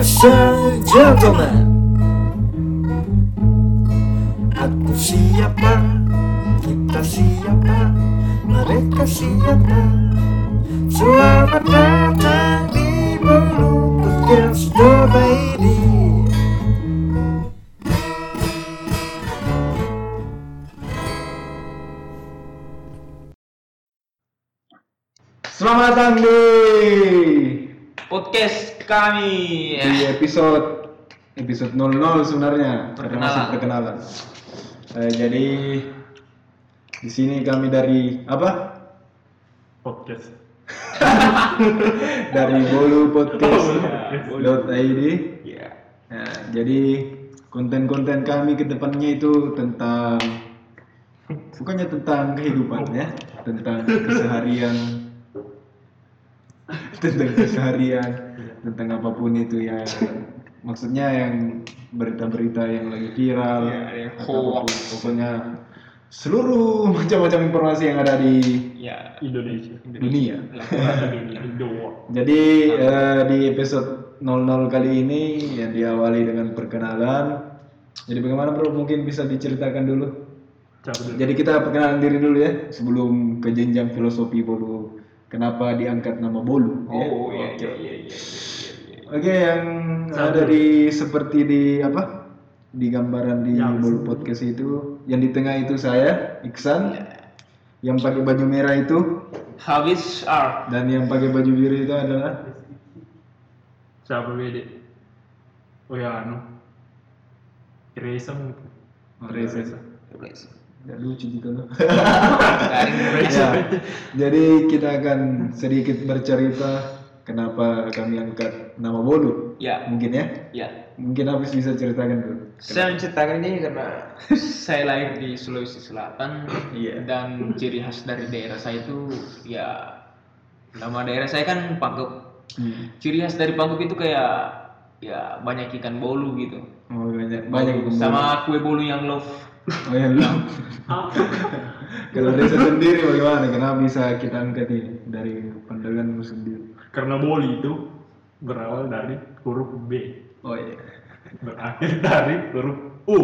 Ladies and gentlemen Aku siapa, kita siapa, mereka siapa? Selamat datang di Bolu Podcast The Lady Selamat datang di podcast kami di episode episode 00 sebenarnya Perkenalan. perkenalan. Eh, jadi di sini kami dari apa? podcast Dari Bolu Podcast Oh, .id. ya Nah, jadi konten-konten kami ke depannya itu tentang bukannya tentang kehidupan ya, tentang keseharian tentang keseharian, tentang apa pun itu ya. Maksudnya yang berita-berita yang lagi viral, Ya, yang atau hoax. pokoknya seluruh macam-macam informasi yang ada di ya Indonesia dunia. Jadi eh, di episode 00 kali ini yang diawali dengan perkenalan. Jadi bagaimana bro? Mungkin bisa diceritakan dulu. Jadi kita perkenalan diri dulu ya sebelum ke jenjang filosofi Bolu. Kenapa diangkat nama Bolu? ya? oh iya Oke. iya iya iya iya Oke, yang ada di seperti di apa? Di gambaran di Yang- Bolu Podcast itu, yang di tengah itu saya, Iksan. Yang pakai baju merah itu habis art dan yang pakai baju biru itu adalah siapa bede oh ya anu Reza mungkin Oh, Reza. Tulis. Nggak lucu gitu loh. ya, jadi kita akan sedikit bercerita kenapa kami angkat nama Bolu. ya Mungkin ya? ya Mungkin habis bisa ceritakan dulu. saya menceritakan ini karena saya lahir di Sulawesi Selatan Iya. dan ciri khas dari daerah saya itu ya nama daerah saya kan Pangkep Hmm. ciri khas dari Pangkep itu kayak ya banyak ikan bolu gitu Oh, banyak banyak ikan sama kue bolu yang love Bolu. Oh ya lu. Kalau Reza sendiri bagaimana? Kenapa bisa kita angkat ini dari pandanganmu sendiri? karena boli itu berawal dari huruf B Oh iya. berakhir dari huruf U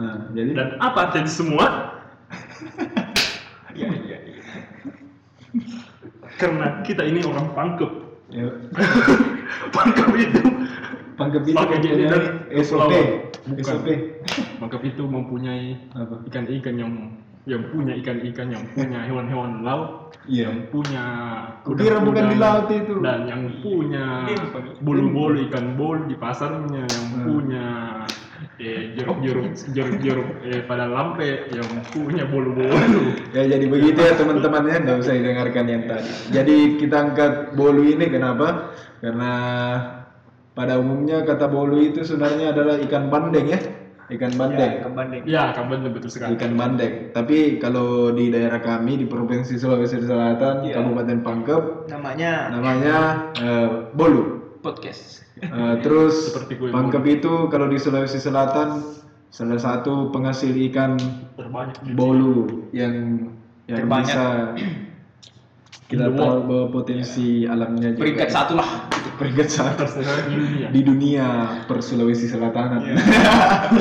Nah, jadi dan apa jadi semua iya iya iya karena kita ini orang pangkep ya, pangkep itu pangkep itu dari SOP. SOP. Pangkep itu mempunyai ikan-ikan yang yang punya ikan-ikan yang punya hewan-hewan laut Iya. yang punya Kukira bukan di laut itu. dan yang punya bulu-bulu ikan bolu di pasarnya yang Hmm. punya eh, jeruk-jeruk jeruk-jeruk eh, pada lampe yang punya bolu-bolu Ya jadi begitu ya teman-teman ya, nggak usah didengarkan yang tadi. Jadi kita angkat bolu ini kenapa? Karena pada umumnya kata bolu itu sebenarnya adalah ikan bandeng ya, ikan bandeng. ikan bandeng ya kabar betul sekali Ikan bandeng. Tapi kalau di daerah kami di provinsi Sulawesi Selatan, Iya. Kabupaten Pangkep, namanya namanya eh, bolu. podcast Eh, terus Pangkep itu kalau di Sulawesi Selatan salah satu penghasil ikan terbanyak di bolu yang yang Terbanyak. bisa kita tahu bahwa potensi alamnya juga peringkat satu lah peringkat satu di dunia di dunia per Sulawesi Selatan.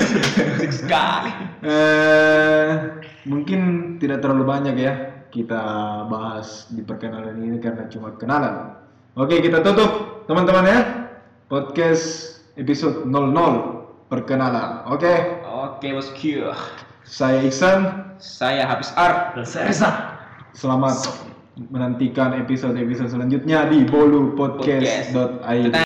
Asik sekali Eh, mungkin tidak terlalu banyak ya kita bahas di perkenalan ini karena cuma kenalan. Oke, kita tutup teman-teman ya. Podcast episode 00 perkenalan. Oke, oke bosku saya Iksan. saya habis art dan saya Reza Selamat menantikan episode-episode selanjutnya di bolupodcast.id.